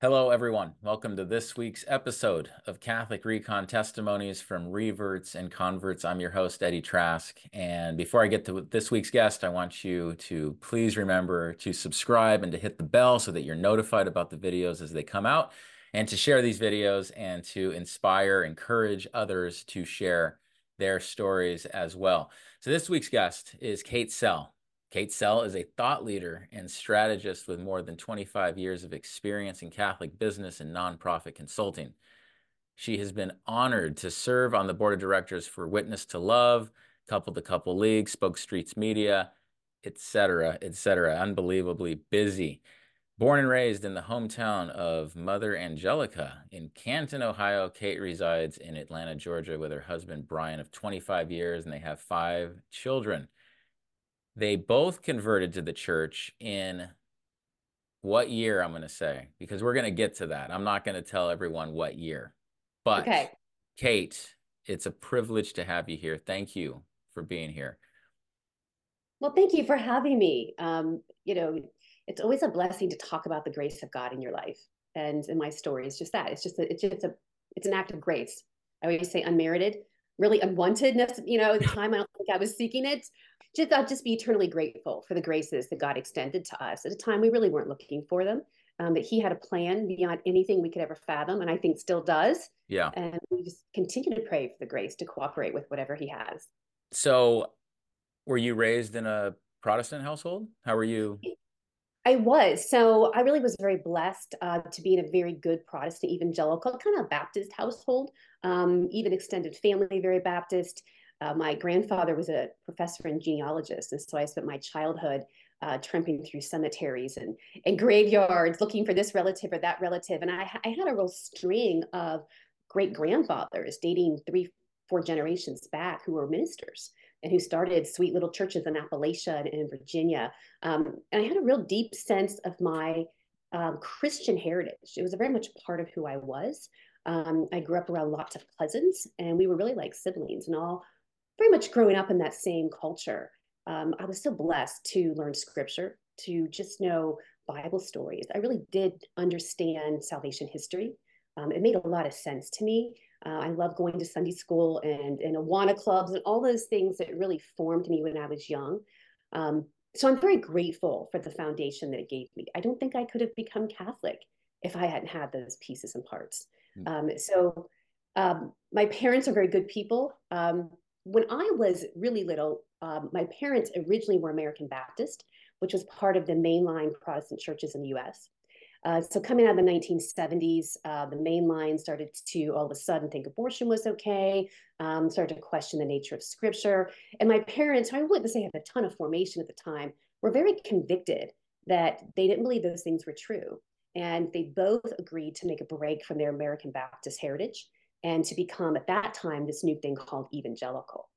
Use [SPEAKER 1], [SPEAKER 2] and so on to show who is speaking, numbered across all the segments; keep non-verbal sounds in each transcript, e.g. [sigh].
[SPEAKER 1] Hello, everyone. Welcome to this week's episode of Catholic Recon Testimonies from Reverts and Converts. I'm your host, Eddie Trask. And before I get to this week's guest, I want you to please remember to subscribe and to hit the bell so that you're notified about the videos as they come out, and to share these videos and to inspire, encourage others to share their stories as well. So, this week's guest is Kate Sell. Kate Sell is a thought leader and strategist with more than 25 years of experience in Catholic business and nonprofit consulting. She has been honored to serve on the board of directors for Witness to Love, Couple to Couple League, Spoke Streets Media, etc., etc. Unbelievably busy. Born and raised in the hometown of Mother Angelica in Canton, Ohio, Kate resides in Atlanta, Georgia with her husband Brian of 25 years, and they have five children. They both converted to the church in what year I'm going to say because we're going to get to that. I'm not going to tell everyone what year. But okay. Kate, it's a privilege to have you here. Thank you for being here.
[SPEAKER 2] Well, thank you for having me. Um, you know, it's always a blessing to talk about the grace of God in your life. And in my story, it's just that. It's just a, it's just a it's an act of grace. I always say unmerited, really unwantedness, You know, at the time I don't think I was seeking it, just I'll just be eternally grateful for the graces that God extended to us at a time we really weren't looking for them. Um, that He had a plan beyond anything we could ever fathom, and I think still does.
[SPEAKER 1] Yeah.
[SPEAKER 2] And we just continue to pray for the grace to cooperate with whatever He has.
[SPEAKER 1] So, were you raised in a Protestant household? How were you?
[SPEAKER 2] I was. So I really was very blessed uh, to be in a very good Protestant evangelical, kind of Baptist household, um, even extended family, very Baptist. Uh, my grandfather was a professor and genealogist, and so I spent my childhood uh, tramping through cemeteries and, and graveyards looking for this relative or that relative. And I, I had a real string of great grandfathers dating three, four generations back who were ministers and who started sweet little churches in Appalachia and in Virginia. Um, and I had a real deep sense of my um, Christian heritage. It was very much part of who I was. Um, I grew up around lots of cousins, and we were really like siblings and all very much growing up in that same culture, um, I was so blessed to learn scripture, to just know Bible stories. I really did understand salvation history. Um, it made a lot of sense to me. Uh, I love going to Sunday school and, and Awana clubs and all those things that really formed me when I was young. Um, so I'm very grateful for the foundation that it gave me. I don't think I could have become Catholic if I hadn't had those pieces and parts. Mm. Um, so um, my parents are very good people. Um, when I was really little, um, my parents originally were American Baptist, which was part of the mainline Protestant churches in the US. Uh, so coming out of the 1970s, uh, the mainline started to all of a sudden think abortion was okay, um, started to question the nature of scripture. And my parents, I wouldn't say had a ton of formation at the time, were very convicted that they didn't believe those things were true. And they both agreed to make a break from their American Baptist heritage and to become at that time this new thing called evangelical.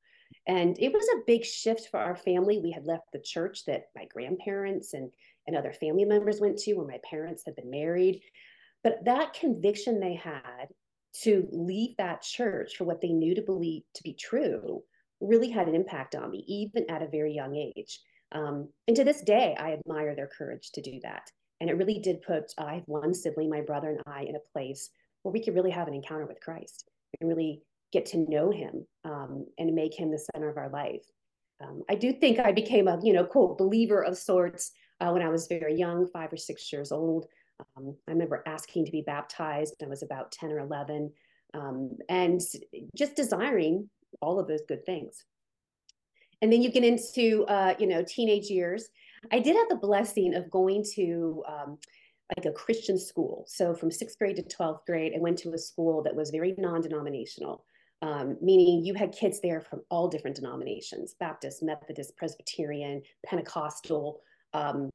[SPEAKER 2] And it was a big shift for our family. We had left the church that my grandparents and, and other family members went to, where my parents had been married. But that conviction they had to leave that church for what they knew to believe to be true really had an impact on me, even at a very young age. Um, and to this day, I admire their courage to do that. And it really did put, I have one sibling, my brother and I, in a place where we could really have an encounter with Christ and really get to know him um, and make him the center of our life. Um, I do think I became a, you know, quote, believer of sorts uh, when I was very young, five or six years old. Um, I remember asking to be baptized. I was about 10 or 11 um, and just desiring all of those good things. And then you get into, uh, you know, teenage years. I did have the blessing of going to um, like a Christian school. So from sixth grade to 12th grade, I went to a school that was very non-denominational, um, meaning you had kids there from all different denominations, Baptist, Methodist, Presbyterian, Pentecostal, um,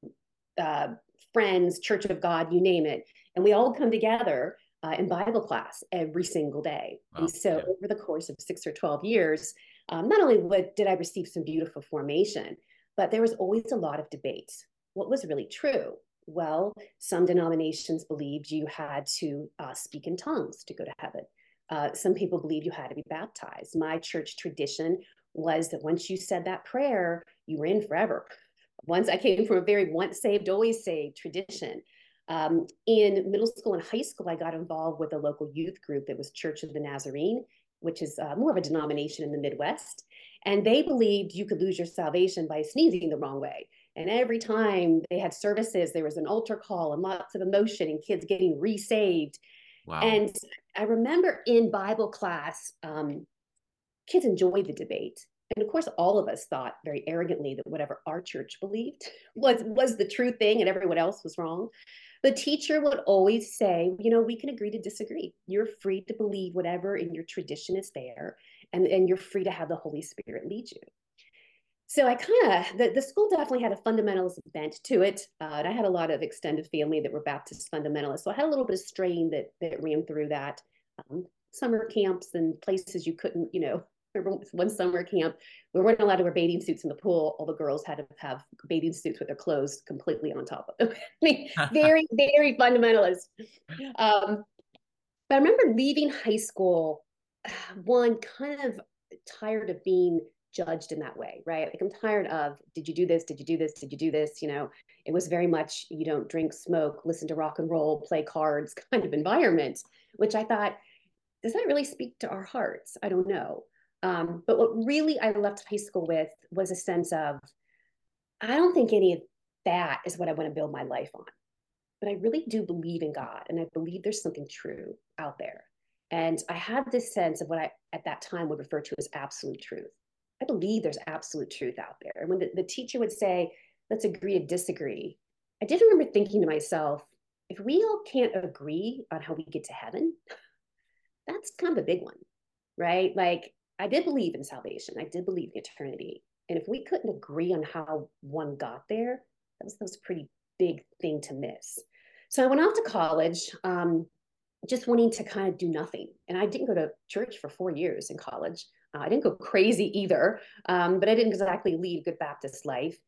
[SPEAKER 2] uh, Friends, Church of God, you name it. And we all come together uh, in Bible class every single day. Wow. And so yeah. over the course of six or 12 years, um, not only what, did I receive some beautiful formation, but there was always a lot of debate. What was really true? Well, some denominations believed you had to uh, speak in tongues to go to heaven. Uh, some people believed you had to be baptized. My church tradition was that once you said that prayer, you were in forever. Once I came from a very once saved, always saved tradition. Um, in middle school and high school, I got involved with a local youth group that was Church of the Nazarene, which is uh, more of a denomination in the Midwest. And they believed you could lose your salvation by sneezing the wrong way. And every time they had services, there was an altar call and lots of emotion and kids getting resaved. Wow. And I remember in Bible class, um, kids enjoyed the debate. And of course, all of us thought very arrogantly that whatever our church believed [laughs] was, was the true thing and everyone else was wrong. The teacher would always say, you know, we can agree to disagree. You're free to believe whatever in your tradition is there, and, and you're free to have the Holy Spirit lead you. So I kind of, the, the school definitely had a fundamentalist bent to it. Uh, and I had a lot of extended family that were Baptist fundamentalists. So I had a little bit of strain that, that ran through that. Um, summer camps and places you couldn't, you know, [laughs] remember one summer camp, we weren't allowed to wear bathing suits in the pool. All the girls had to have bathing suits with their clothes completely on top of [laughs] them. Very, very fundamentalist. Um, but I remember leaving high school, [sighs] one kind of tired of being judged in that way, right? Like I'm tired of, did you do this? Did you do this? Did you do this? You know, it was very much you don't drink, smoke, listen to rock and roll, play cards [laughs] kind of environment, which I thought, does that really speak to our hearts? I don't know. Um, but what really I left high school with was a sense of, I don't think any of that is what I want to build my life on. But I really do believe in God and I believe there's something true out there. And I had this sense of what I at that time would refer to as absolute truth. I believe there's absolute truth out there. And when the, the teacher would say, let's agree to disagree, I did remember thinking to myself, if we all can't agree on how we get to heaven, [laughs] that's kind of a big one, right? Like I did believe in salvation. I did believe in eternity. And if we couldn't agree on how one got there, that was, that was a pretty big thing to miss. So I went off to college, um, just wanting to kind of do nothing. And I didn't go to church for four years in college. Uh, I didn't go crazy either, um, but I didn't exactly lead good Baptist life.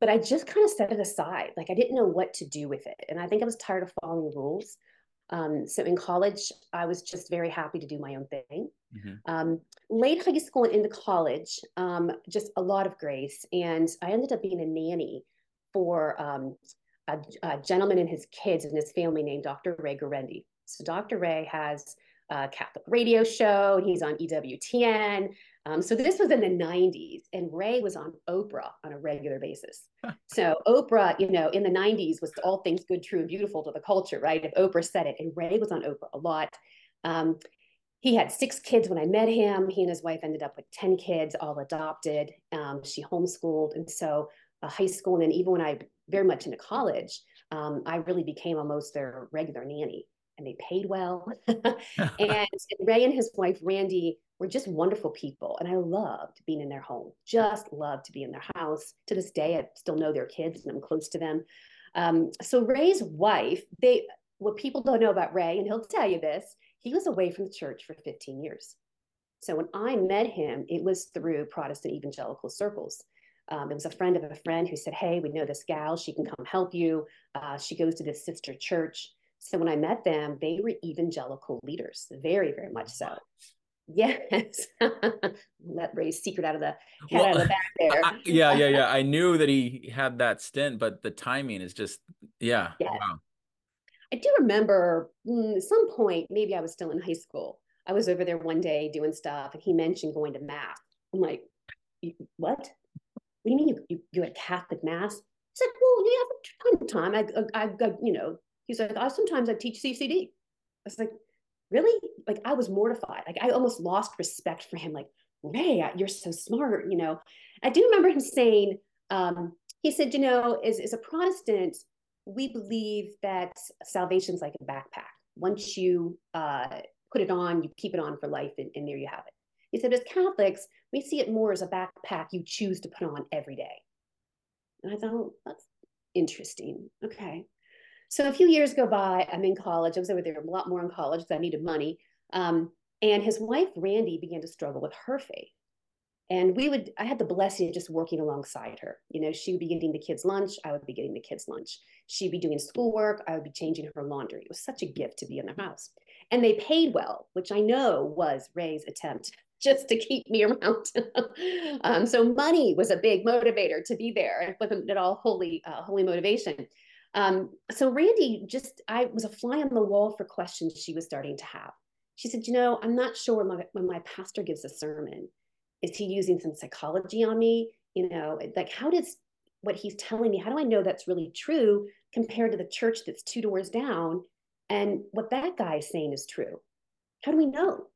[SPEAKER 2] But I just kind of set it aside. Like I didn't know what to do with it. And I think I was tired of following rules. Um, so in college, I was just very happy to do my own thing. Mm-hmm. Um, late high school and into college, um, just a lot of grace. And I ended up being a nanny for um, a, a, gentleman and his kids and his family named Dr. Ray Guarendi. So Dr. Ray has a Catholic radio show. He's on EWTN. Um, so this was in the 90s, and Ray was on Oprah on a regular basis. [laughs] so Oprah, you know, in the 90s was all things good, true, and beautiful to the culture, right? If Oprah said it, and Ray was on Oprah a lot. Um, he had six kids when I met him. He and his wife ended up with 10 kids, all adopted. Um, she homeschooled. And so uh, high school, and then even when I very much into college, um, I really became almost their regular nanny and they paid well. [laughs] [laughs] and Ray and his wife, Randi, were just wonderful people. And I loved being in their home, just loved to be in their house. To this day, I still know their kids and I'm close to them. Um, so Ray's wife, they, what people don't know about Ray, and he'll tell you this, he was away from the church for 15 years. So when I met him, it was through Protestant evangelical circles. Um, it was a friend of a friend who said, Hey, we know this gal. She can come help you. Uh, she goes to this sister church. So when I met them, they were evangelical leaders, very, very much so. [laughs] Yes. [laughs] Let Ray's secret out of the head well, out of the back [laughs] there.
[SPEAKER 1] I, yeah, yeah, yeah. I knew that he had that stint, but the timing is just, yeah. Wow.
[SPEAKER 2] I do remember mm, at some point, maybe I was still in high school. I was over there one day doing stuff, and he mentioned going to mass. I'm like, what? What do you mean you you, you had Catholic mass? He's like, well, yeah, from time to time, I, I, I, you know, he's like, I sometimes I teach CCD. I was like, really? Like, I was mortified. Like, I almost lost respect for him. Like, Ray, you're so smart. You know, I do remember him saying, um, he said, you know, as, as a Protestant, we believe that salvation is like a backpack. Once you uh, put it on, you keep it on for life, and, and there you have it. He said, as Catholics, we see it more as a backpack you choose to put on every day. And I thought, oh, that's interesting. Okay. So a few years go by. I'm in college. I was over there a lot more in college because I needed money. Um, and his wife, Randi, began to struggle with her faith. And we would, I had the blessing of just working alongside her. You know, she would be getting the kids' lunch, I would be getting the kids' lunch. She'd be doing schoolwork, I would be changing her laundry. It was such a gift to be in the house. And they paid well, which I know was Ray's attempt [laughs] just to keep me around. [laughs] um, so money was a big motivator to be there. It wasn't at all holy, uh, holy motivation. Um, so Randi just, I was a fly on the wall for questions she was starting to have. She said, you know, I'm not sure when my, when my pastor gives a sermon, is he using some psychology on me? You know, like how does what he's telling me, how do I know that's really true compared to the church that's two doors down and what that guy is saying is true? How do we know?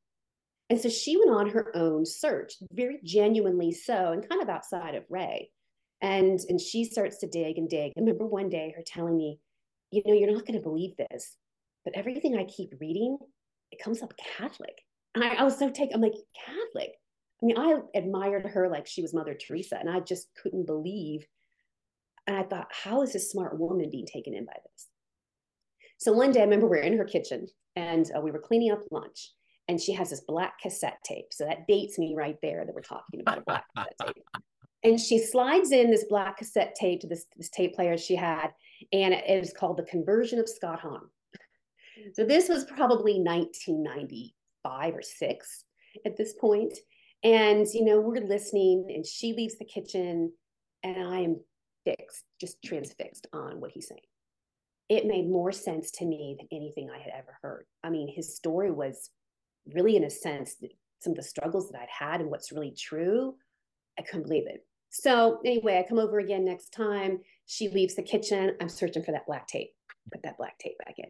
[SPEAKER 2] And so she went on her own search, very genuinely so, and kind of outside of Ray. And and she starts to dig and dig. I remember one day her telling me, you know, you're not going to believe this, but everything I keep reading, it comes up Catholic. And I, I was so taken, I'm like, Catholic. I mean, I admired her like she was Mother Teresa, and I just couldn't believe. And I thought, how is this smart woman being taken in by this? So one day, I remember we are in her kitchen and uh, we were cleaning up lunch, and she has this black cassette tape. So that dates me right there that we're talking about a black cassette tape. And she slides in this black cassette tape to this, this tape player she had, and it is called The Conversion of Scott Hahn. So this was probably 1995 or six at this point. And, you know, we're listening, and she leaves the kitchen, and I am fixed, just transfixed on what he's saying. It made more sense to me than anything I had ever heard. I mean, his story was really, in a sense, some of the struggles that I'd had and what's really true. I couldn't believe it. So, anyway, I come over again next time. She leaves the kitchen. I'm searching for that black tape. Put that black tape back in.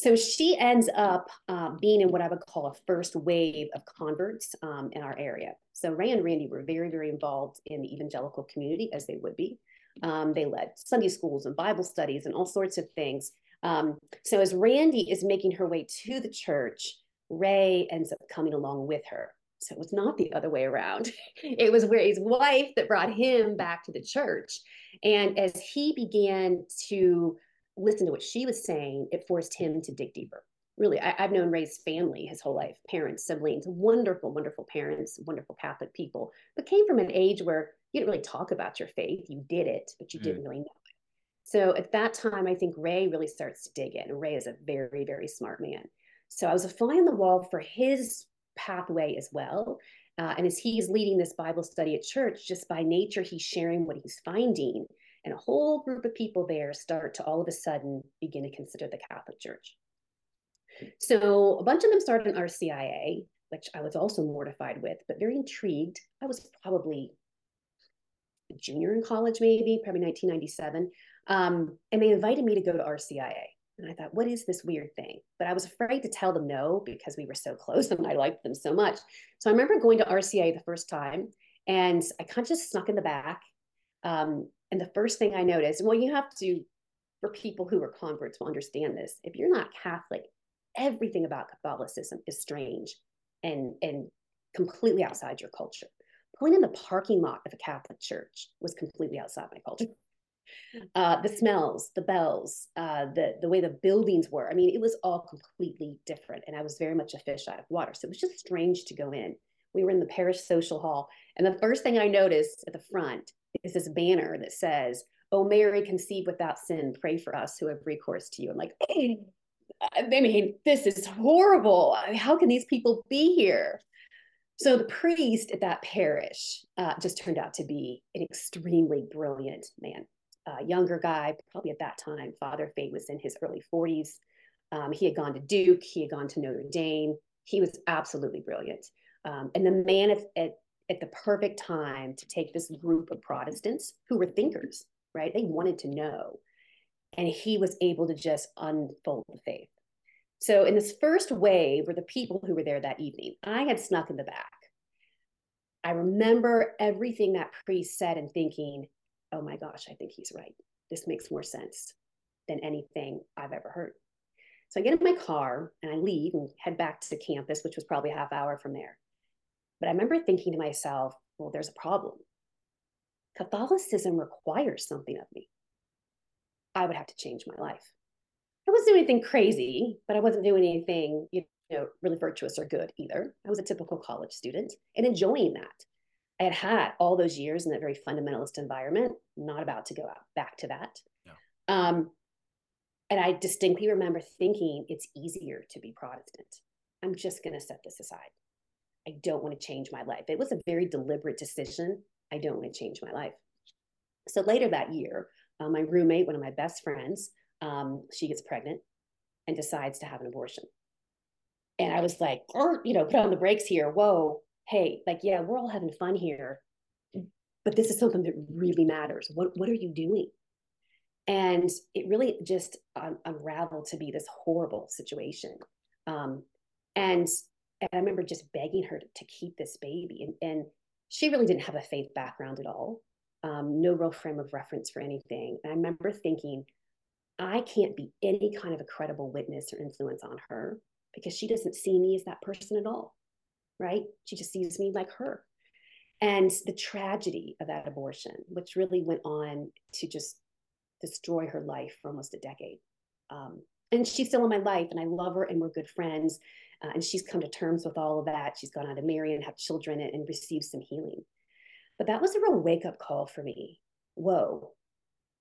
[SPEAKER 2] So she ends up uh, being in what I would call a first wave of converts um, in our area. So Ray and Randi were very, very involved in the evangelical community, as they would be. Um, they led Sunday schools and Bible studies and all sorts of things. Um, so as Randi is making her way to the church, Ray ends up coming along with her. So it was not the other way around. [laughs] It was Ray's wife that brought him back to the church. And as he began to listen to what she was saying, it forced him to dig deeper. Really, I, have known Ray's family his whole life parents, siblings, wonderful, wonderful parents, wonderful Catholic people, but came from an age where you didn't really talk about your faith. You did it, but you mm. didn't really know it. So at that time, I think Ray really starts to dig in. Ray is a very, very smart man. So I was a fly on the wall for his pathway as well. Uh, and as he's leading this Bible study at church, just by nature, he's sharing what he's finding and a whole group of people there start to all of a sudden begin to consider the Catholic Church. So a bunch of them started an RCIA, which I was also mortified with, but very intrigued. I was probably junior in college, maybe, probably 1997. Um, and they invited me to go to RCIA. And I thought, what is this weird thing? But I was afraid to tell them no because we were so close [laughs] and I liked them so much. So I remember going to RCIA the first time and I kind of just snuck in the back. Um, and the first thing I noticed, well, you have to, for people who are converts will understand this. If you're not Catholic, everything about Catholicism is strange and and completely outside your culture. Pulling in the parking lot of a Catholic church was completely outside my culture. Uh, the smells, the bells, uh, the the way the buildings were. I mean, it was all completely different, and I was very much a fish out of water. So it was just strange to go in. We were in the parish social hall, and the first thing I noticed at the front is this banner that says, "Oh Mary, conceived without sin, pray for us who have recourse to you." I'm like, hey, I mean, this is horrible. How can these people be here? So the priest at that parish uh, just turned out to be an extremely brilliant man, a younger guy, probably at that time. Father Fate was in his early 40s. Um, he had gone to Duke, he had gone to Notre Dame. He was absolutely brilliant. Um, and the man at, at at the perfect time to take this group of Protestants who were thinkers, right? They wanted to know. And he was able to just unfold the faith. So, in this first wave were the people who were there that evening. I had snuck in the back. I remember everything that priest said and thinking, oh my gosh, I think he's right. This makes more sense than anything I've ever heard. So I get in my car and I leave and head back to campus, which was probably a half hour from there. But I remember thinking to myself, well, there's a problem. Catholicism requires something of me. I would have to change my life. I wasn't doing anything crazy, but I wasn't doing anything, you know, really virtuous or good either. I was a typical college student and enjoying that. I had had all those years in that very fundamentalist environment, not about to go out back to that. No. Um, and I distinctly remember thinking it's easier to be Protestant. I'm just going to set this aside. I don't want to change my life. It was a very deliberate decision. I don't want to change my life. So later that year, uh, my roommate, one of my best friends, um, she gets pregnant and decides to have an abortion. And I was like, you know, put on the brakes here. Whoa, hey, like, yeah, we're all having fun here, but this is something that really matters. What what are you doing? And it really just un- unraveled to be this horrible situation. Um, and, and I remember just begging her to, to keep this baby, and, and she really didn't have a faith background at all. Um, no real frame of reference for anything. And I remember thinking, I can't be any kind of a credible witness or influence on her because she doesn't see me as that person at all, right? She just sees me like her. And the tragedy of that abortion, which really went on to just destroy her life for almost a decade. Um, and she's still in my life, and I love her, and we're good friends. Uh, and she's come to terms with all of that. She's gone on to marry and have children and, and receive some healing. But that was a real wake up call for me. Whoa,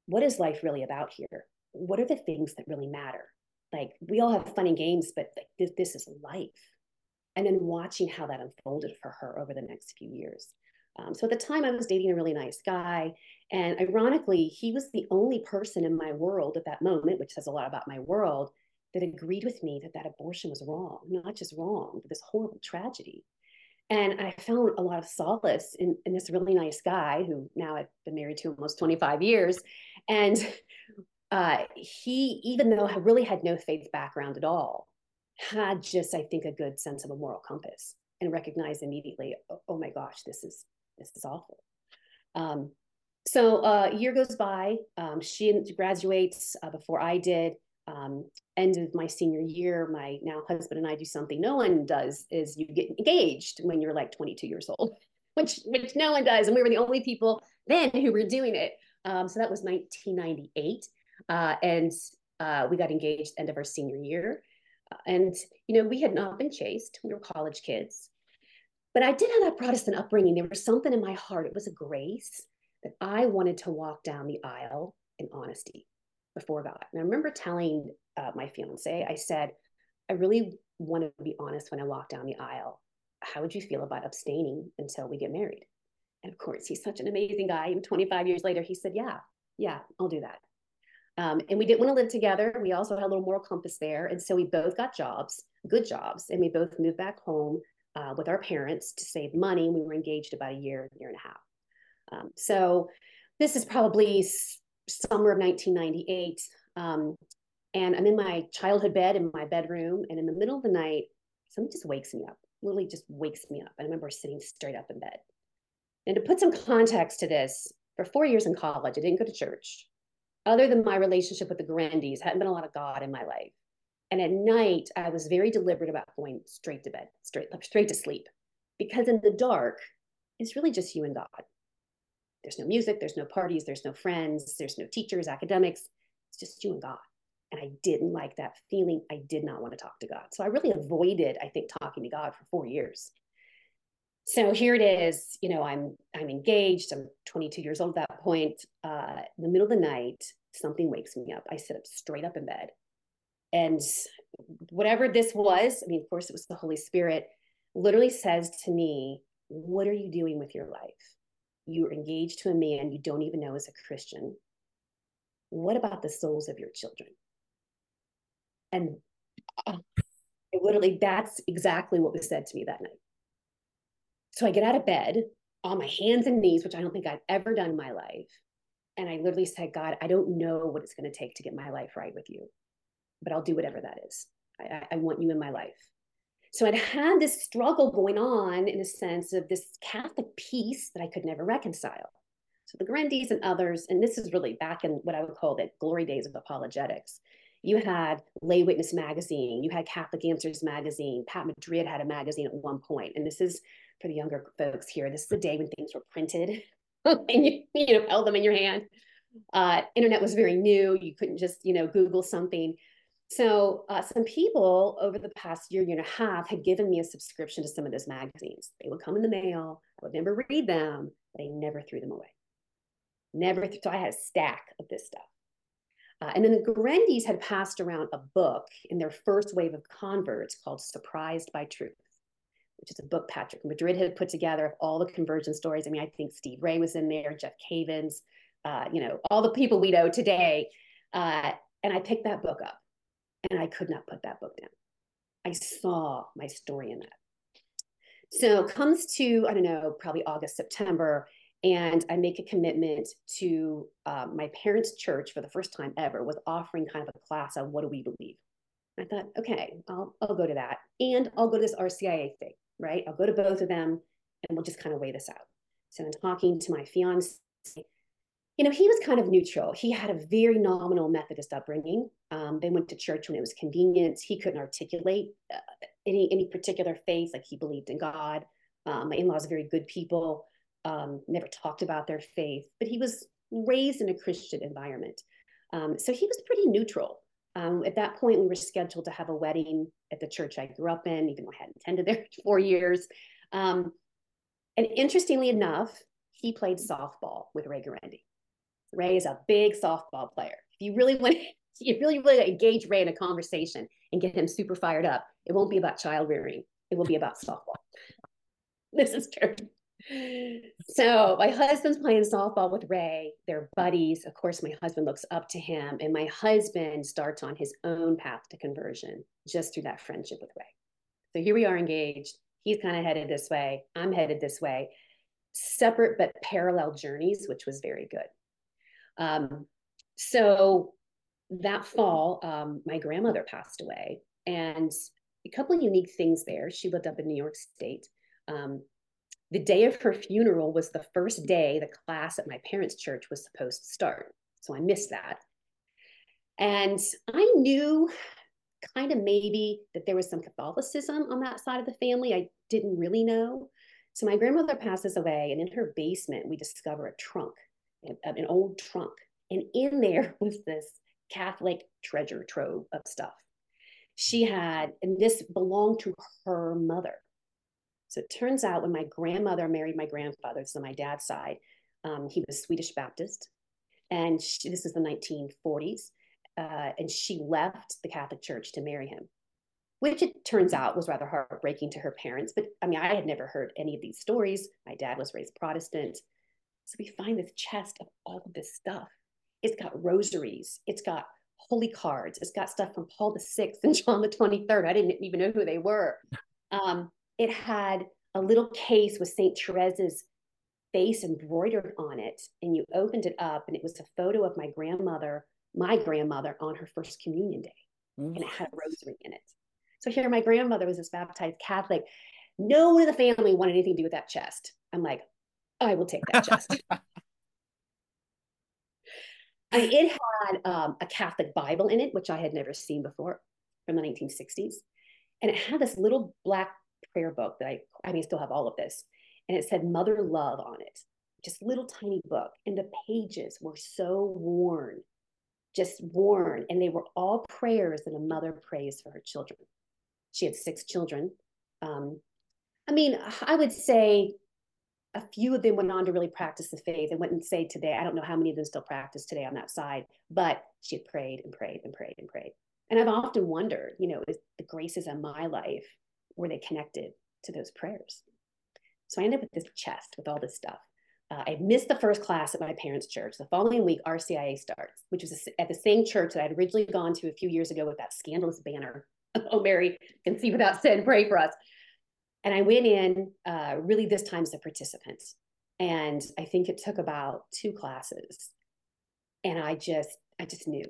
[SPEAKER 2] what is life really about here? What are the things that really matter? Like we all have fun and games, but this, this is life. And then watching how that unfolded for her over the next few years. Um, so at the time, I was dating a really nice guy. And ironically, he was the only person in my world at that moment, which says a lot about my world, that agreed with me that that abortion was wrong, not just wrong, but this horrible tragedy. And I found a lot of solace in, in this really nice guy who now I've been married to almost 25 years. And [laughs] uh, he, even though I really had no faith background at all, had just, I think, a good sense of a moral compass and recognized immediately, oh, oh my gosh, this is this is awful. Um, so uh, a year goes by. Um, she graduates uh, before I did. Um, end of my senior year, my now husband and I do something no one does is you get engaged when you're like 22 years old, [laughs] which which no one does, and we were the only people then who were doing it. Um, so that was 1998, uh, and uh, we got engaged end of our senior year. And you know we had not been chaste, we were college kids. But I did have that Protestant upbringing. There was something in my heart. It was a grace that I wanted to walk down the aisle in honesty before God. And I remember telling uh, my fiance, I said, I really want to be honest when I walk down the aisle. How would you feel about abstaining until we get married? And of course, he's such an amazing guy. And 25 years later, he said, Yeah, yeah, I'll do that. Um, and we didn't want to live together. We also had a little moral compass there. And so we both got jobs, good jobs, and we both moved back home uh, with our parents to save money. We were engaged about a year, year and a half. Um, so this is probably summer of 1998. Um, and I'm in my childhood bed in my bedroom. And in the middle of the night, something just wakes me up, literally just wakes me up. I remember sitting straight up in bed. And to put some context to this, for four years in college, I didn't go to church. Other than my relationship with the Guarendis, hadn't been a lot of God in my life. And at night, I was very deliberate about going straight to bed, straight, straight to sleep. Because in the dark, it's really just you and God. There's no music, there's no parties, there's no friends, there's no teachers, academics. It's just you and God. And I didn't like that feeling. I did not want to talk to God. So I really avoided, I think, talking to God for four years. So here it is. You know, I'm I'm engaged. I'm 22 years old at that point. Uh, in the middle of the night, something wakes me up. I sit up straight up in bed and whatever this was, I mean, of course, it was the Holy Spirit, literally says to me, What are you doing with your life? You're engaged to a man you don't even know is a Christian. What about the souls of your children? And uh, literally, that's exactly what was said to me that night. So I get out of bed on my hands and knees, which I don't think I've ever done in my life. And I literally said, God, I don't know what it's going to take to get my life right with you but I'll do whatever that is. I, I want you in my life. So I'd had this struggle going on in a sense of this Catholic piece that I could never reconcile. So the Guarendis and others, and this is really back in what I would call the glory days of apologetics. You had Lay Witness magazine, you had Catholic Answers magazine, Pat Madrid had a magazine at one point, and this is for the younger folks here. This is the day when things were printed [laughs] and you, you know held them in your hand. Uh, internet was very new. You couldn't just you know Google something. So uh, some people over the past year, year and a half had given me a subscription to some of those magazines. They would come in the mail. I would never read them, but I never threw them away. Never. Th- so I had a stack of this stuff. Uh, and then the Guarendis had passed around a book in their first wave of converts called Surprised by Truth, which is a book Patrick Madrid had put together of all the conversion stories. I mean, I think Steve Ray was in there, Jeff Cavins, uh, you know, all the people we know today. Uh, and I picked that book up and I could not put that book down. I saw my story in that. So comes to, I don't know, probably August, September, and I make a commitment to um, my parents' church for the first time ever was offering kind of a class on what do we believe. I thought, okay, I'll, I'll go to that. And I'll go to this RCIA thing, right? I'll go to both of them and we'll just kind of weigh this out. So I'm talking to my fiance, you know, he was kind of neutral. He had a very nominal Methodist upbringing. Um, they went to church when it was convenient. He couldn't articulate uh, any any particular faith, like he believed in God. Um, my in-laws are very good people. Um, never talked about their faith, but he was raised in a Christian environment. Um, so he was pretty neutral. Um, at that point, we were scheduled to have a wedding at the church I grew up in, even though I hadn't attended there for four years. Um, and interestingly enough, he played softball with Ray Guarendi. Ray is a big softball player. If you really want, [laughs] you really really engage Ray in a conversation and get him super fired up, it won't be about child rearing. It will be about softball. [laughs] This is true. So my husband's playing softball with Ray. They're buddies. Of course, my husband looks up to him, and my husband starts on his own path to conversion just through that friendship with Ray. So here we are engaged. He's kind of headed this way. I'm headed this way. Separate but parallel journeys, which was very good. Um, so that fall, um, my grandmother passed away, and a couple of unique things there. She lived up in New York State. Um, the day of her funeral was the first day the class at my parents' church was supposed to start. So I missed that. And I knew kind of maybe that there was some Catholicism on that side of the family. I didn't really know. So my grandmother passes away, and in her basement, we discover a trunk, an old trunk. And in there [laughs] was this Catholic treasure trove of stuff. She had, and this belonged to her mother. So it turns out when my grandmother married my grandfather, so my dad's side, um, he was Swedish Baptist. And she, this is the 1940s. Uh, and she left the Catholic Church to marry him, which it turns out was rather heartbreaking to her parents. But I mean, I had never heard any of these stories. My dad was raised Protestant. So we find this chest of all of this stuff. It's got rosaries, it's got holy cards, it's got stuff from Paul the Sixth and John the 23rd. I didn't even know who they were. Um, it had a little case with St. Therese's face embroidered on it. And you opened it up, and it was a photo of my grandmother, my grandmother, on her first communion day. And it had a rosary in it. So here, my grandmother was this baptized Catholic. No one in the family wanted anything to do with that chest. I'm like, I will take that chest. [laughs] I mean, it had um, a Catholic Bible in it, which I had never seen before from the 1960s. And it had this little black prayer book that I, I mean, still have all of this. And it said Mother Love on it, just little tiny book. And the pages were so worn, just worn. And they were all prayers that a mother prays for her children. She had six children. Um, I mean, I would say a few of them went on to really practice the faith and went and say today, I don't know how many of them still practice today on that side, but she prayed and prayed and prayed and prayed. And I've often wondered, you know, is the graces in my life were they connected to those prayers? So I ended up with this chest with all this stuff. Uh, I missed the first class at my parents' church. The following week, RCIA starts, which was at the same church that I'd originally gone to a few years ago with that scandalous banner. [laughs] oh, Mary can see without sin, pray for us. And I went in uh, really this time as a participant. And I think it took about two classes. And I just, I just knew,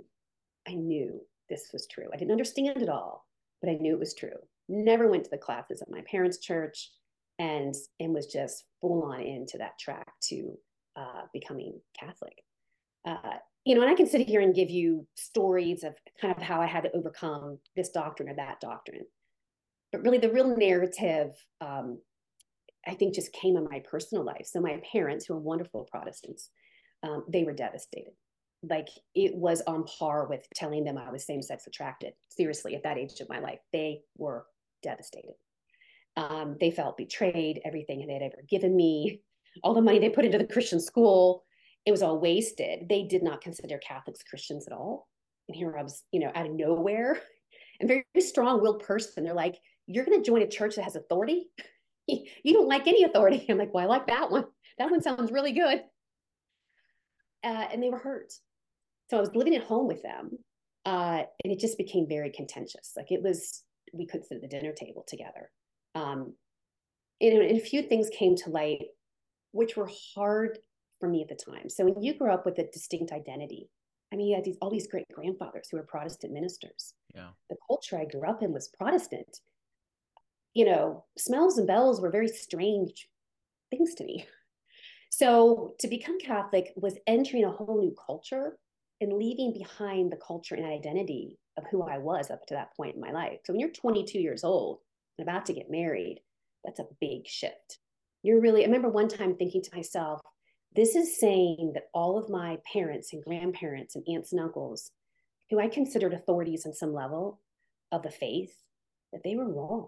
[SPEAKER 2] I knew this was true. I didn't understand it all, but I knew it was true never went to the classes at my parents' church and and was just full on into that track to uh, becoming Catholic. Uh, you know, and I can sit here and give you stories of kind of how I had to overcome this doctrine or that doctrine. But really, the real narrative, um, I think, just came in my personal life. So, my parents, who are wonderful Protestants, um, they were devastated. Like it was on par with telling them I was same sex attracted. Seriously, at that age of my life, they were devastated. Um, they felt betrayed. Everything they'd ever given me, all the money they put into the Christian school, it was all wasted. They did not consider Catholics Christians at all. And here I was, you know, out of nowhere, [laughs] and very, very strong-willed person. They're like, "You're going to join a church that has authority? [laughs] you don't like any authority." I'm like, "Well, I like that one. That one sounds really good." uh, and they were hurt. So I was living at home with them, uh, and it just became very contentious. Like it was, we couldn't sit at the dinner table together. Um, and, and a few things came to light, which were hard for me at the time. So when you grow up with a distinct identity, I mean, you had these all these great grandfathers who were Protestant ministers.
[SPEAKER 1] Yeah.
[SPEAKER 2] The culture I grew up in was Protestant. You know, smells and bells were very strange things to me. So to become Catholic was entering a whole new culture and leaving behind the culture and identity of who I was up to that point in my life. So when you're 22 years old and about to get married, that's a big shift. You're really, I remember one time thinking to myself, this is saying that all of my parents and grandparents and aunts and uncles, who I considered authorities on some level of the faith, that they were wrong.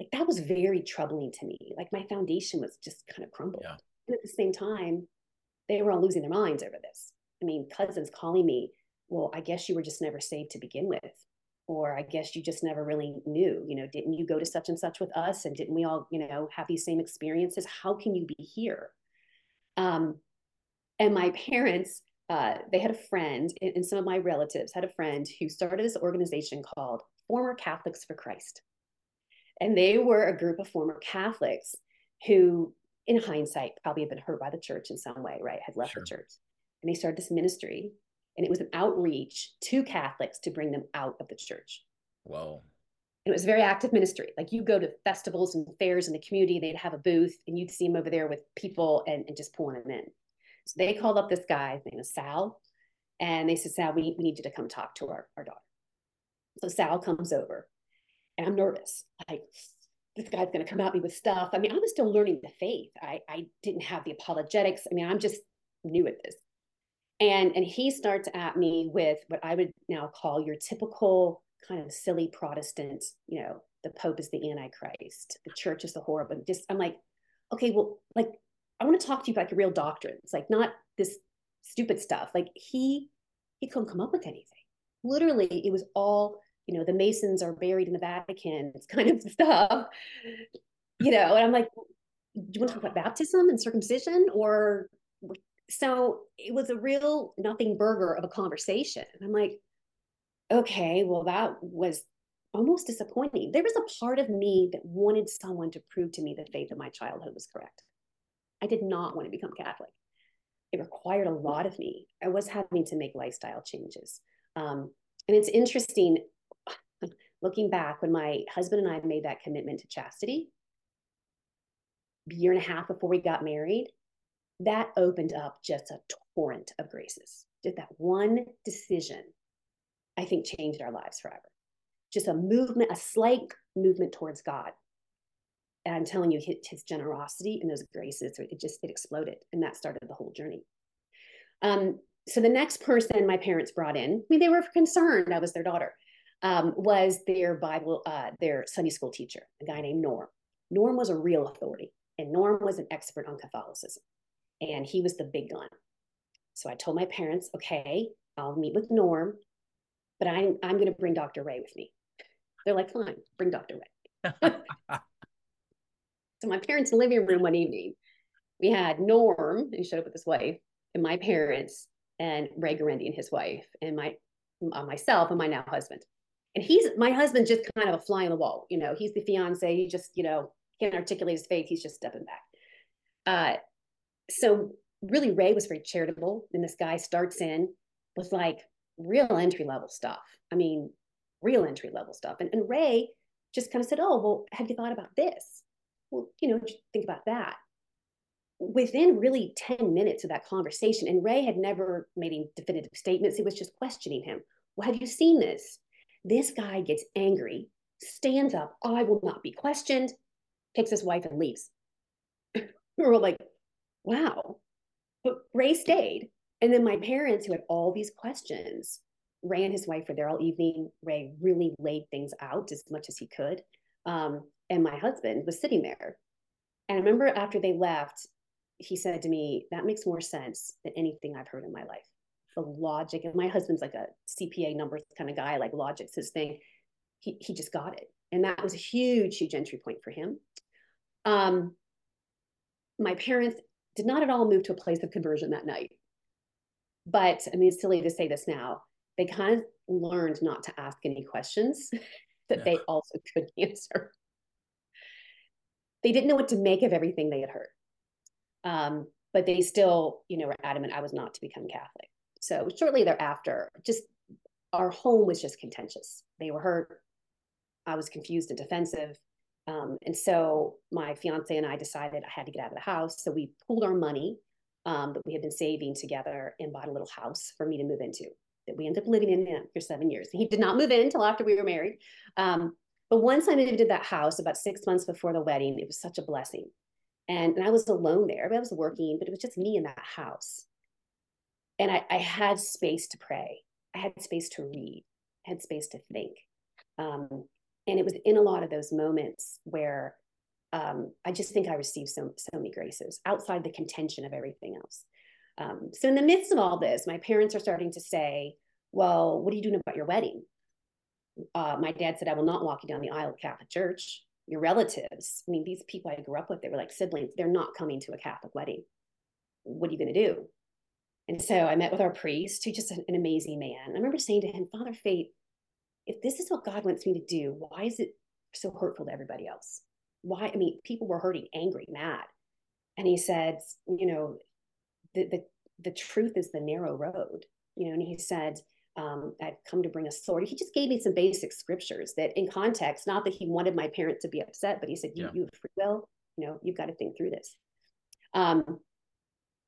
[SPEAKER 2] Like that was very troubling to me. Like my foundation was just kind of crumbled.
[SPEAKER 1] Yeah.
[SPEAKER 2] And at the same time, they were all losing their minds over this. I mean, cousins calling me, well, I guess you were just never saved to begin with. Or I guess you just never really knew, you know, didn't you go to such and such with us? And didn't we all, you know, have these same experiences? How can you be here? Um, and my parents, uh, they had a friend, and, some of my relatives had a friend who started this organization called Former Catholics for Christ. And they were a group of former Catholics who, in hindsight, probably had been hurt by the church in some way, right? Had left sure. the church. And they started this ministry, and it was an outreach to Catholics to bring them out of the church.
[SPEAKER 1] Whoa.
[SPEAKER 2] And it was very active ministry. Like you go to festivals and fairs in the community, they'd have a booth, and you'd see them over there with people and, and just pulling them in. So they called up this guy, his name is Sal, and they said, Sal, we, we need you to come talk to our, our daughter. So Sal comes over and I'm nervous. Like this guy's going to come at me with stuff. I mean, I was still learning the faith. I, I didn't have the apologetics. I mean, I'm just new at this. And, and he starts at me with what I would now call your typical kind of silly Protestant, you know, the Pope is the Antichrist, the church is the horrible. Just, I'm like, okay, well, like, I want to talk to you about a real doctrines like not this stupid stuff. Like he, he couldn't come up with anything. Literally, it was all you know, the Masons are buried in the Vatican, it's kind of [laughs] stuff, you know, and I'm like, do you want to talk about baptism and circumcision or so it was a real nothing burger of a conversation. I'm like, okay, well, that was almost disappointing. There was a part of me that wanted someone to prove to me the faith of my childhood was correct. I did not want to become Catholic. It required a lot of me. I was having to make lifestyle changes. Um, and it's interesting [sighs] looking back when my husband and I made that commitment to chastity, a year and a half before we got married, that opened up just a torrent of graces. Just that one decision, I think, changed our lives forever. Just a movement, a slight movement towards God. And I'm telling you, his, his generosity and those graces, it just it exploded, and that started the whole journey. Um, so the next person my parents brought in, I mean, they were concerned I was their daughter um, was their Bible, uh, their Sunday school teacher, a guy named Norm. Norm was a real authority, and Norm was an expert on Catholicism, and he was the big gun. So I told my parents, okay, I'll meet with Norm, but I'm I'm going to bring Dr. Ray with me. They're like, fine, bring Dr. Ray. [laughs] so my parents' living room one evening, we had Norm, who showed up with his wife, and my parents, and Ray Guarendi and his wife, and my uh, myself and my now husband and he's my husband just kind of a fly on the wall you know he's the fiance he just you know can't articulate his faith he's just stepping back uh so really ray was very charitable and this guy starts in with like real entry level stuff. I mean real entry level stuff. And, and ray just kind of said oh well have you thought about this? Well you know think about that. Within really 10 minutes of that conversation and ray had never made any definitive statements it was just questioning him. Well have you seen this? This guy gets angry, stands up, I will not be questioned, takes his wife and leaves. [laughs] We're like, wow. But Ray stayed. And then my parents, who had all these questions, Ray and his wife were there all evening. Ray really laid things out as much as he could. Um, and my husband was sitting there. And I remember after they left, he said to me, That makes more sense than anything I've heard in my life the logic. And my husband's like a CPA numbers kind of guy, like logic's his thing. He, he just got it. And that was a huge, huge entry point for him. Um, my parents did not at all move to a place of conversion that night. but I mean, it's silly to say this now. They kind of learned not to ask any questions [laughs] that yeah. they also [laughs] couldn't answer. They didn't know what to make of everything they had heard. Um, but they still, you know, were adamant I was not to become Catholic. So shortly thereafter, just our home was just contentious. They were hurt. I was confused and defensive. Um, and so my fiance and I decided I had to get out of the house. So we pooled our money um, that we had been saving together and bought a little house for me to move into that we ended up living in for seven years. He did not move in until after we were married. Um, but once I moved into that house about six months before the wedding, it was such a blessing. And, and I was alone there. I was working, but it was just me in that house. And I, I had space to pray. I had space to read. I had space to think. Um, and it was in a lot of those moments where um, I just think I received so so many graces outside the contention of everything else. Um, so in the midst of all this, my parents are starting to say, "Well, what are you doing about your wedding?" Uh, my dad said, "I will not walk you down the aisle of Catholic Church. Your relatives, I mean, these people I grew up with, they were like siblings. They're not coming to a Catholic wedding. What are you going to do?" And so I met with our priest, who's just an, an amazing man. I remember saying to him, "Father Fate, if this is what God wants me to do, why is it so hurtful to everybody else? Why? I mean, people were hurting, angry, mad. And he said, you know, the the the truth is the narrow road. You know, and he said, um, I've come to bring a sword. He just gave me some basic scriptures that, in context, not that he wanted my parents to be upset, but he said, "You, yeah. you have free will. You know, you've got to think through this." Um,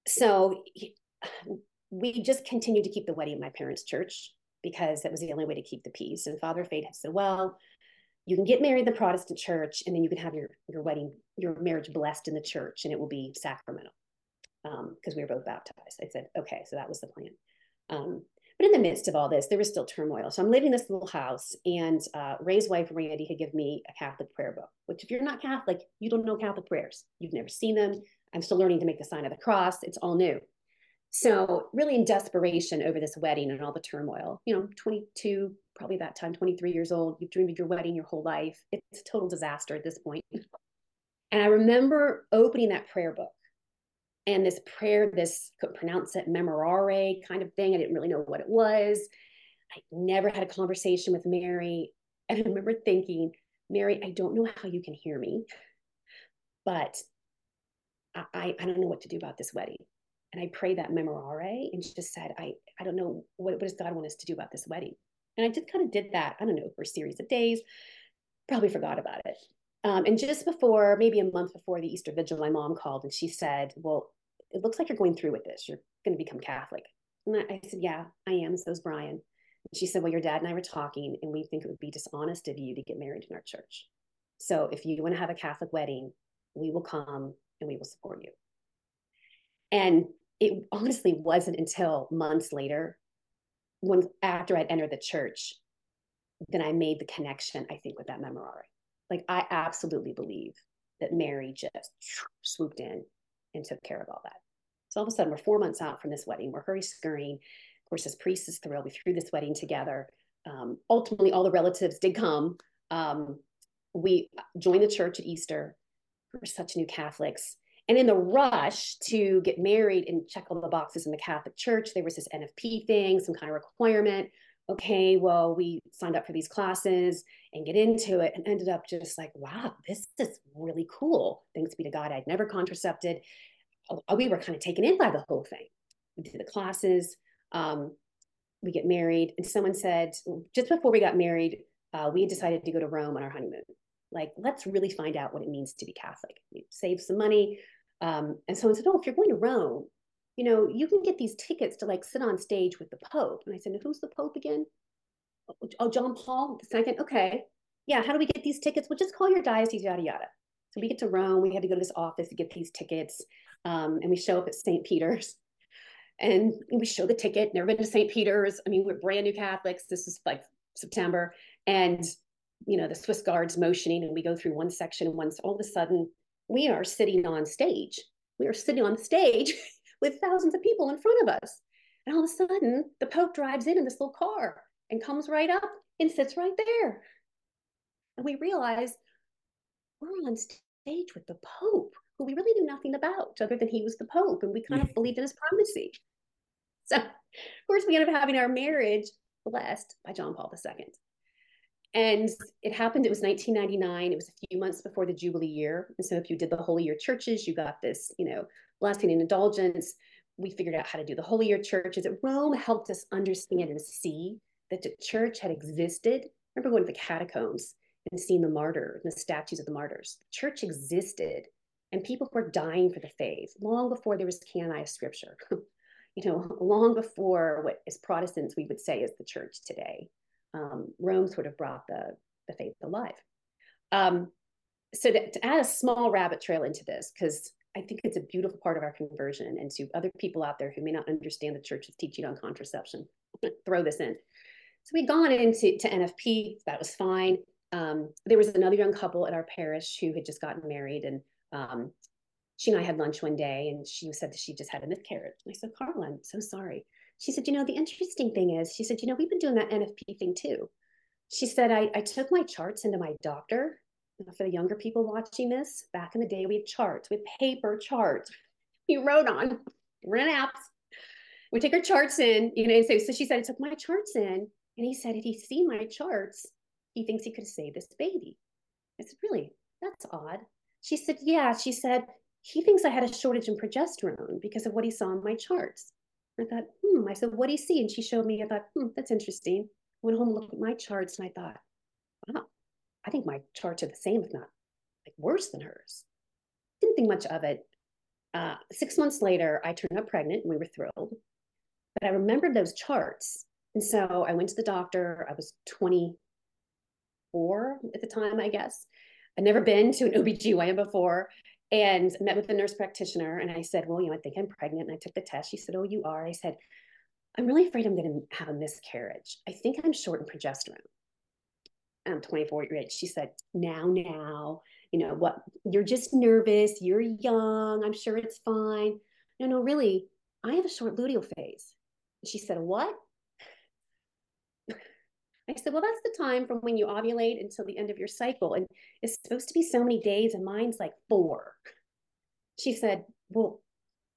[SPEAKER 2] so he, [sighs] we just continued to keep the wedding at my parents' church because that was the only way to keep the peace. And Father Fate had said, well, you can get married in the Protestant church and then you can have your, your wedding, your marriage blessed in the church and it will be sacramental because um, we were both baptized. I said, okay, so that was the plan. Um, but in the midst of all this, there was still turmoil. So I'm living in this little house, and uh, Ray's wife, Randi, had given me a Catholic prayer book, which, if you're not Catholic, you don't know Catholic prayers. You've never seen them. I'm still learning to make the sign of the cross. It's all new. So, really, in desperation over this wedding and all the turmoil, you know, 22, probably that time, 23 years old, you've dreamed of your wedding your whole life. It's a total disaster at this point. And I remember opening that prayer book and this prayer, this could pronounce it memorare kind of thing. I didn't really know what it was. I never had a conversation with Mary. And I remember thinking, Mary, I don't know how you can hear me, but I, I don't know what to do about this wedding and I prayed that memorare and she just said, I, I don't know, what, what does God want us to do about this wedding? And I just kind of did that, I don't know, for a series of days, probably forgot about it. Um, and just before, maybe a month before the Easter Vigil, my mom called and she said, Well, it looks like you're going through with this. You're going to become Catholic. And I, I said, Yeah, I am. So is Brian. And she said, Well, your dad and I were talking, and we think it would be dishonest of you to get married in our church. So if you want to have a Catholic wedding, we will come and we will support you. And it honestly wasn't until months later, when after I'd entered the church, then I made the connection, I think, with that memorare. Like I absolutely believe that Mary just swooped in and took care of all that. So all of a sudden, we're four months out from this wedding. We're hurry scurrying. Of course, this priest is thrilled. We threw this wedding together. Um, ultimately, all the relatives did come. Um, we joined the church at Easter. We're such new Catholics. And in the rush to get married and check all the boxes in the Catholic Church, there was this NFP thing, some kind of requirement. Okay, well, we signed up for these classes and get into it and ended up just like, wow, this is really cool. Thanks be to God, I'd never contracepted. Uh, we were kind of taken in by the whole thing. We did the classes, um, we get married. And someone said, just before we got married, uh, we decided to go to Rome on our honeymoon. Like, let's really find out what it means to be Catholic. We save some money, um, and someone said, Oh, if you're going to Rome, you know, you can get these tickets to like sit on stage with the Pope. And I said, Who's the Pope again? Oh, John Paul II. Okay. Yeah. How do we get these tickets? Well, just call your diocese, yada, yada. So we get to Rome. We had to go to this office to get these tickets. Um, and we show up at St. Peter's [laughs] and we show the ticket. Never been to St. Peter's. I mean, we're brand new Catholics. This is like September. And, you know, the Swiss guards motioning, and we go through one section, and once all of a sudden, we are sitting on stage. We are sitting on stage [laughs] with thousands of people in front of us. And all of a sudden, the Pope drives in in this little car and comes right up and sits right there. And we realize we're on stage with the Pope, who we really knew nothing about, other than he was the Pope, and we kind of mm. believed in his primacy. [laughs] So, of course, we end up having our marriage blessed by John Paul II. And it happened, it was 1999. It was a few months before the Jubilee year. And so if you did the Holy Year churches, you got this, you know, blessing and indulgence. We figured out how to do the Holy Year churches. Rome helped us understand and see that the church had existed. Remember going to the catacombs and seeing the martyr, and the statues of the martyrs. The church existed and people were dying for the faith long before there was canonized scripture. [laughs] you know, long before what as Protestants we would say is the church today um, Rome sort of brought the, the faith alive. Um, so to, to, add a small rabbit trail into this, because I think it's a beautiful part of our conversion, and to other people out there who may not understand the church's teaching on contraception, throw this in. So we'd gone into to NFP, that was fine. Um, there was another young couple at our parish who had just gotten married, and um, she and I had lunch one day, and she said that she just had a miscarriage. And I said, Carla, I'm so sorry. She said, you know, the interesting thing is, she said, you know, we've been doing that NFP thing too. She said, I, I took my charts into my doctor. For the younger people watching this, back in the day, we had charts, with paper charts. We wrote on, we're in apps. We take our charts in, you know, and so, so she said, I took my charts in. And he said, if he's seen my charts, he thinks he could save this baby. I said, really? That's odd. She said, yeah. She said, he thinks I had a shortage in progesterone because of what he saw in my charts. I thought, hmm. I said, what do you see? And she showed me. I thought, hmm, that's interesting. Went home and looked at my charts and I thought, wow, I think my charts are the same, if not like worse than hers. Didn't think much of it. Uh, six months later, I turned up pregnant and we were thrilled. But I remembered those charts. And so I went to the doctor. I was 24 at the time, I guess. I'd never been to an OBGYN before and met with the nurse practitioner. And I said, Well, you know, I think I'm pregnant. And I took the test. She said, Oh, you are. I said, I'm really afraid I'm going to have a miscarriage. I think I'm short in progesterone. I'm 24 years old. She said, Now, now, you know, what? You're just nervous. You're young. I'm sure it's fine. No, no, really, I have a short luteal phase. She said, What? I said, well, that's the time from when you ovulate until the end of your cycle. And it's supposed to be so many days, and mine's like four. She said, well,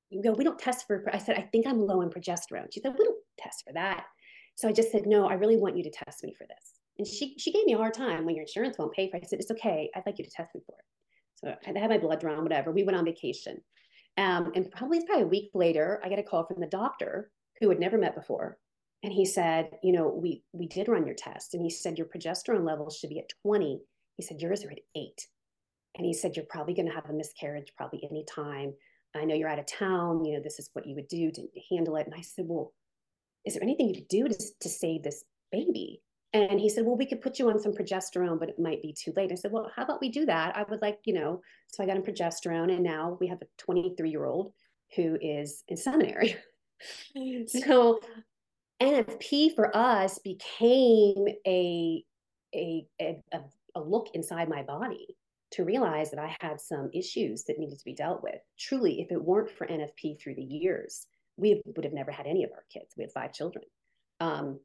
[SPEAKER 2] you know, we don't test for, I said, I think I'm low in progesterone. She said, we don't test for that. So I just said, no, I really want you to test me for this. And she, she gave me a hard time when your insurance won't pay for it. I said, it's okay. I'd like you to test me for it. So I had my blood drawn, whatever. We went on vacation. Um, and probably, probably a week later, I get a call from the doctor who had never met before and he said you know we we did run your test. And he said your progesterone levels should be at 20 he said yours are at 8 and he said you're probably going to have a miscarriage probably anytime i know you're out of town. You know this is what you would do. To handle it. And i said well is there anything you could do to, to save this baby? And he said well we could put you on some progesterone but it might be too late. I said well how about we do that? I would like you know so i got on progesterone and now we have a 23 year old who is in seminary. [laughs] So NFP for us became a, a, a, a look inside my body to realize that I had some issues that needed to be dealt with. Truly, if it weren't for NFP through the years, we would have never had any of our kids. We had five children. Um,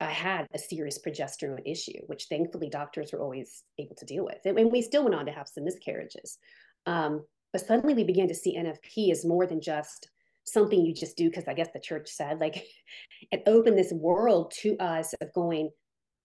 [SPEAKER 2] I had a serious progesterone issue, which thankfully doctors were always able to deal with. And, and we still went on to have some miscarriages. Um, but suddenly we began to see NFP as more than just something you just do because I guess the church said, like, [laughs] it opened this world to us of going,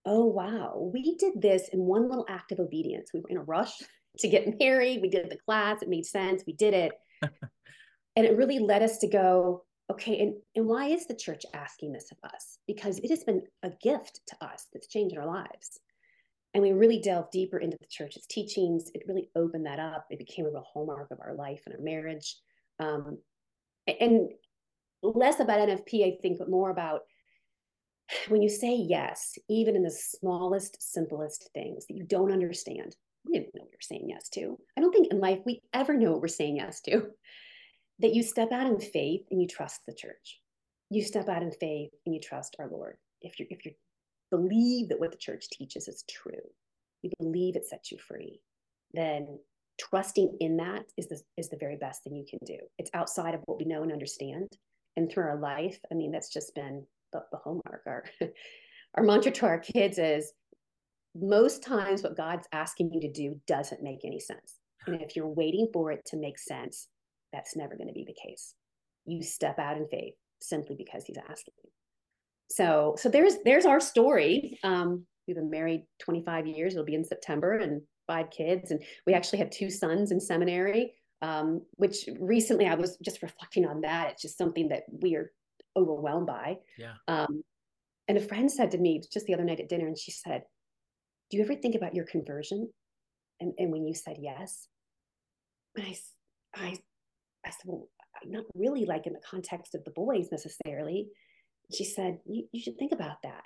[SPEAKER 2] oh, wow, we did this in one little act of obedience. We were in a rush [laughs] to get married. We did the class, it made sense. We did it. [laughs] and it really led us to go, okay, and, and why is the church asking this of us? Because it has been a gift to us that's changed our lives. And we really delved deeper into the church's teachings. It really opened that up. It became a real hallmark of our life and our marriage. Um, and less about NFP, I think, but more about when you say yes, even in the smallest, simplest things that you don't understand. We didn't know what you're saying yes to. I don't think in life we ever know what we're saying yes to. That you step out in faith and you trust the church. You step out in faith and you trust our Lord. If you if you believe that what the church teaches is true, you believe it sets you free, then trusting in that is the, is the very best thing you can do. It's outside of what we know and understand. And through our life, I mean, that's just been the, the hallmark. Our, [laughs] our mantra to our kids is most times what God's asking you to do doesn't make any sense. And if you're waiting for it to make sense, that's never going to be the case. You step out in faith simply because he's asking. So, so there's there's our story. Um, we've been married 25 years. It'll be in September, and five kids, and we actually have two sons in seminary. Um, which recently I was just reflecting on that. It's just something that we are overwhelmed by.
[SPEAKER 1] Yeah.
[SPEAKER 2] Um, and a friend said to me just the other night at dinner, and she said, "Do you ever think about your conversion?" And and when you said yes, and I I I said, "Well, not really like in the context of the boys necessarily." She said, you, you should think about that.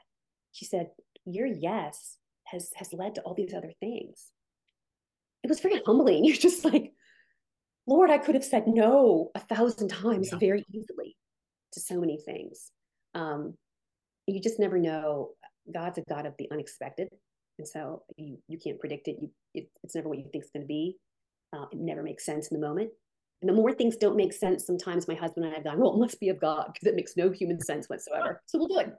[SPEAKER 2] She said, Your yes has has led to all these other things. It was very humbling. [laughs] You're just like, Lord, I could have said no a thousand times yeah. very easily to so many things. Um, you just never know. God's a God of the unexpected, and so you you can't predict it. You it, it's never what you think it's going to be. Uh, it never makes sense in the moment. And the more things don't make sense, sometimes my husband and I have gone, well, it must be of God because it makes no human sense whatsoever. [laughs] So we'll do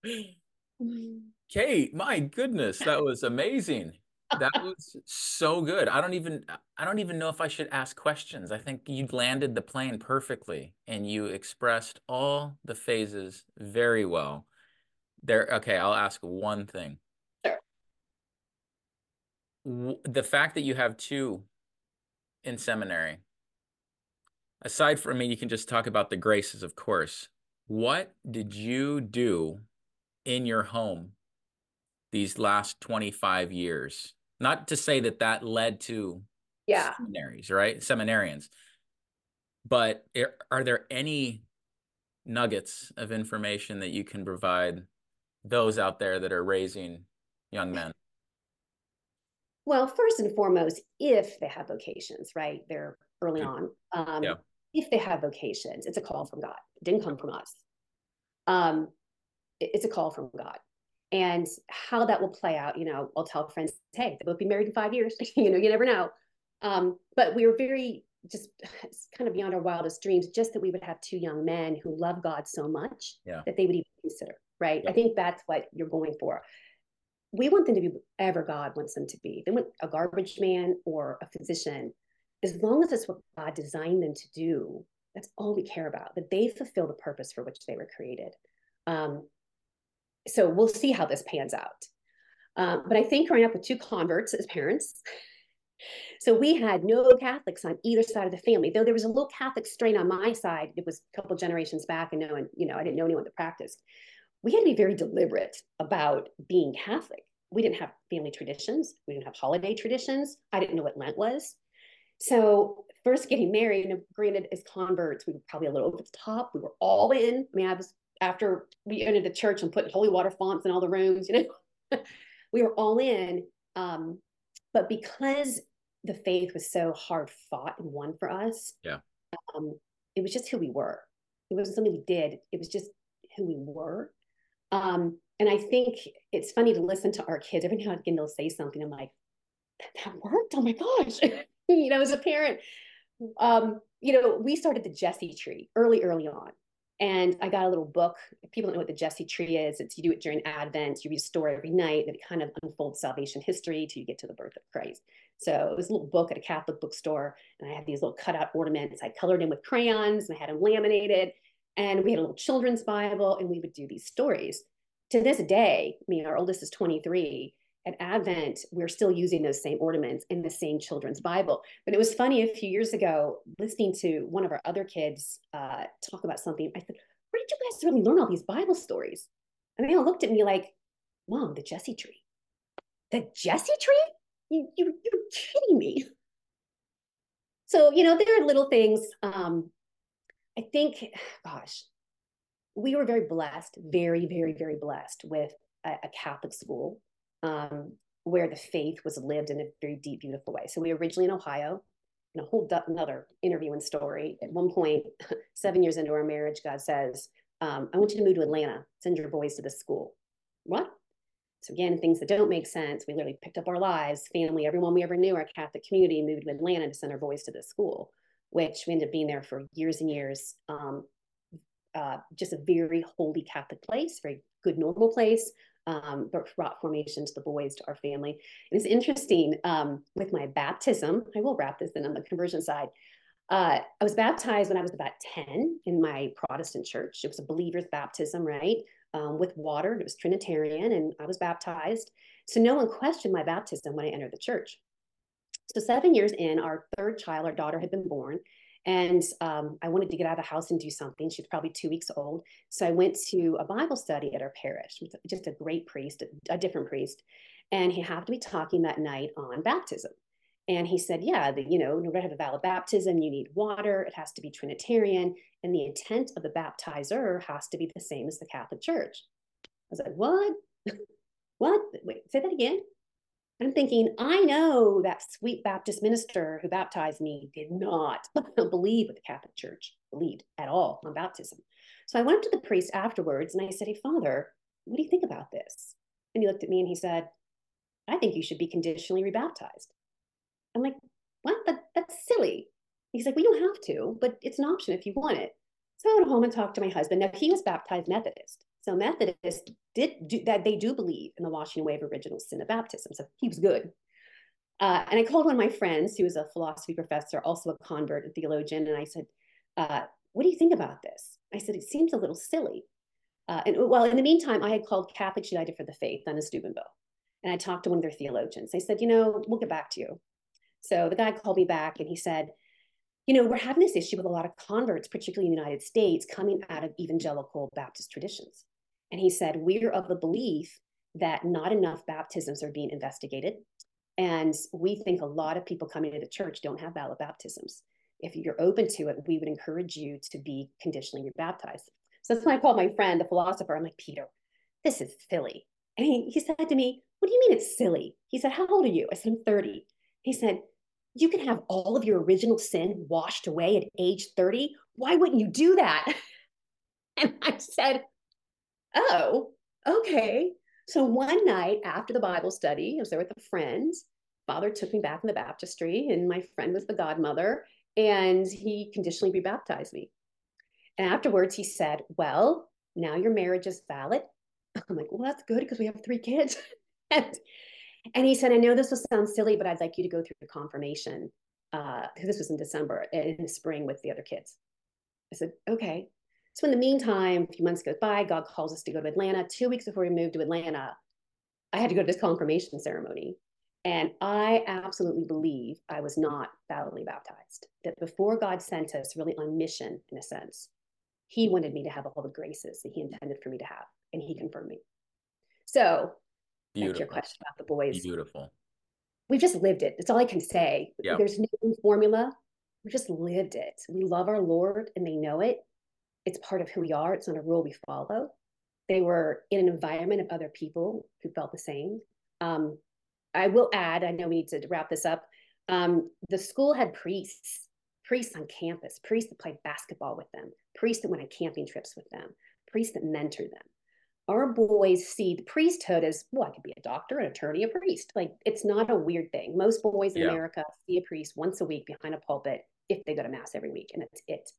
[SPEAKER 1] it. Kate, my goodness, that was amazing. That was so good. I don't even I don't even know if I should ask questions. I think you landed the plane perfectly and you expressed all the phases very well. There okay, I'll ask one thing.
[SPEAKER 2] Sure.
[SPEAKER 1] The fact that you have two in seminary, aside from, I mean, you can just talk about the graces, of course. What did you do in your home these last 25 years? Not to say that that led to
[SPEAKER 2] yeah.
[SPEAKER 1] seminaries, right? Seminarians. But are there any nuggets of information that you can provide those out there that are raising young men?
[SPEAKER 2] Well, first and foremost, if they have vocations, right? They're early on. Um, yeah. If they have vocations, it's a call from God. It didn't come from us. Um, it, it's a call from God. And how that will play out, you know, I'll tell friends, hey, they'll both be married in five years. [laughs] you know, you never know. Um, but we were very just kind of beyond our wildest dreams, just that we would have two young men who love God so much
[SPEAKER 1] yeah.
[SPEAKER 2] that they would even consider, right? Yeah. I think that's what you're going for we want them to be whatever God wants them to be. They want a garbage man or a physician. As long as it's what God designed them to do, that's all we care about, that they fulfill the purpose for which they were created. Um, so we'll see how this pans out. Um, but I think growing up with two converts as parents, [laughs] so we had no Catholics on either side of the family, though there was a little Catholic strain on my side. It was a couple generations back, and no one, you know, I didn't know anyone that practiced we had to be very deliberate about being Catholic. We didn't have family traditions. We didn't have holiday traditions. I didn't know what Lent was. So first getting married, and granted, as converts, we were probably a little over the top. We were all in. I mean, I was after we entered the church and put holy water fonts in all the rooms. You know, [laughs] we were all in. Um, but because the faith was so hard fought and won for us,
[SPEAKER 1] yeah,
[SPEAKER 2] um, it was just who we were. It wasn't something we did. It was just who we were. Um, and I think it's funny to listen to our kids. Every now and again, they'll say something. I'm like, that worked. Oh my gosh. [laughs] you know, as a parent, um, you know, we started the Jesse tree early, early on. And I got a little book. People don't know what the Jesse tree is, it's you do it during Advent. You read a story every night that kind of unfolds salvation history till you get to the birth of Christ. So it was a little book at a Catholic bookstore, and I had these little cutout ornaments. I colored in with crayons and I had them laminated and we had a little children's Bible, and we would do these stories. To this day, I mean, our oldest is 23. At Advent, we're still using those same ornaments in the same children's Bible. But it was funny a few years ago, listening to one of our other kids uh, talk about something. I said, Where did you guys really learn all these Bible stories? And they all looked at me like, Mom, the Jesse tree. The Jesse tree? You, you, you're kidding me. So, you know, there are little things. Um, I think, gosh, we were very blessed, very, very, very blessed with a, a Catholic school um, where the faith was lived in a very deep, beautiful way. So we were originally in Ohio, and a whole another interview and story. At one point, [laughs] seven years into our marriage, God says, um, "I want you to move to Atlanta. Send your boys to this school." What? So again, things that don't make sense. We literally picked up our lives, family, everyone we ever knew, our Catholic community, moved to Atlanta to send our boys to this school which we ended up being there for years and years. Um, uh, just a very holy Catholic place, very good normal place, um, brought formation to the boys, to our family. it's interesting um, with my baptism, I will wrap this in on the conversion side. Uh, I was baptized when I was about 10 in my Protestant church. It was a believer's baptism, right? Um, with water. It was Trinitarian, and I was baptized. So no one questioned my baptism when I entered the church. So seven years in, our third child, our daughter, had been born. And um, I wanted to get out of the house and do something. She was probably two weeks old. So I went to a Bible study at our parish, just a great priest, a, a different priest. And he happened to be talking that night on baptism. And he said, yeah, the, you know, in order to have a valid baptism, you need water. It has to be Trinitarian. And the intent of the baptizer has to be the same as the Catholic Church. I was like, what? [laughs] what? Wait, say that again. I'm thinking, I know that sweet Baptist minister who baptized me did not [laughs] believe what the Catholic Church believed at all on baptism. So I went to the priest afterwards and I said, Hey, Father, what do you think about this? And he looked at me and he said, I think you should be conditionally rebaptized. I'm like, What? That, that's silly. He's like, Well, you don't have to, but it's an option if you want it. So I went home and talked to my husband. Now, he was baptized Methodist. So Methodists did do, that. They do believe in the washing away of original sin of baptism. So he was good. Uh, and I called one of my friends who was a philosophy professor, also a convert, a theologian, and I said, uh, "What do you think about this?" I said, "It seems a little silly." Uh, and well, in the meantime, I had called Catholics United for the Faith on a Steubenville, and I talked to one of their theologians. They said, "You know, we'll get back to you." So the guy called me back, and he said, "You know, we're having this issue with a lot of converts, particularly in the United States, coming out of evangelical Baptist traditions." And he said, We're of the belief that not enough baptisms are being investigated. And we think a lot of people coming to the church don't have valid baptisms. If you're open to it, we would encourage you to be conditionally rebaptized. So that's when I called my friend, the philosopher. I'm like, Peter, this is silly. And he, he said to me, What do you mean it's silly? He said, How old are you? I said, I'm 30. He said, You can have all of your original sin washed away at age 30. Why wouldn't you do that? [laughs] And I said, oh, okay. So one night after the Bible study, I was there with a friend. Father took me back in the baptistry, and my friend was the godmother, and he conditionally rebaptized me. And afterwards, he said, Well, now your marriage is valid. [laughs] I'm like, Well, that's good because we have three kids. [laughs] and, and he said, I know this will sound silly, but I'd like you to go through the confirmation uh, this was in December in the spring with the other kids. I said, Okay. So in the meantime, a few months goes by, God calls us to go to Atlanta. Two weeks before we moved to Atlanta, I had to go to this confirmation ceremony. And I absolutely believe I was not validly baptized. That before God sent us really on mission, in a sense, He wanted me to have all the graces that He intended for me to have, and He confirmed me. So, Beautiful. your question about the boys.
[SPEAKER 1] Beautiful.
[SPEAKER 2] We've just lived it. That's all I can say. Yep. There's no formula. We just lived it. We love our Lord, and they know it it's part of who we are. It's not a rule we follow. They were in an environment of other people who felt the same. Um, I will add, I know we need to wrap this up. Um, the school had priests, priests on campus, priests that played basketball with them, priests that went on camping trips with them, priests that mentored them. Our boys see the priesthood as well, I could be a doctor, an attorney, a priest. Like it's not a weird thing. Most boys in yeah. America see a priest once a week behind a pulpit if they go to mass every week, and that's it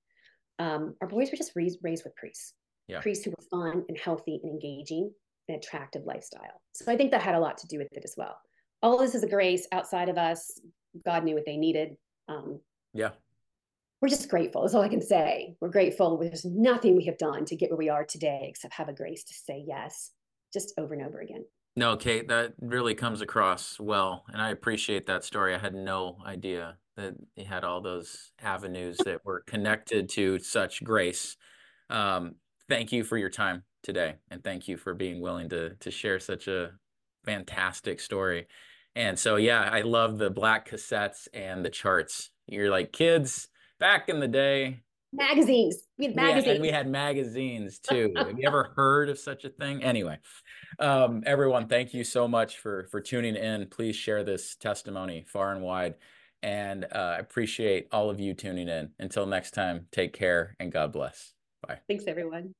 [SPEAKER 2] um, our boys were just raised, raised with priests, yeah. priests who were fun and healthy and engaging and attractive lifestyle. So I think that had a lot to do with it as well. All this is a grace outside of us. God knew what they needed. Um,
[SPEAKER 1] yeah.
[SPEAKER 2] We're just grateful. That's all I can say. We're grateful. There's nothing we have done to get where we are today except have a grace to say yes, just over and over again.
[SPEAKER 1] No, Kate, that really comes across well. And I appreciate that story. I had no idea that he had all those avenues that were connected to such grace. Um, thank you for your time today. And thank you for being willing to, to share such a fantastic story. And so, yeah, I love the black cassettes and the charts. You're like kids back in the day.
[SPEAKER 2] Magazines. We had magazines.
[SPEAKER 1] We had, we had magazines [laughs] too. Have you ever heard of such a thing? Anyway, um, everyone, thank you so much for for tuning in. Please share this testimony far and wide. And uh, I appreciate all of you tuning in. Until next time, take care and God bless. Bye.
[SPEAKER 2] Thanks, everyone.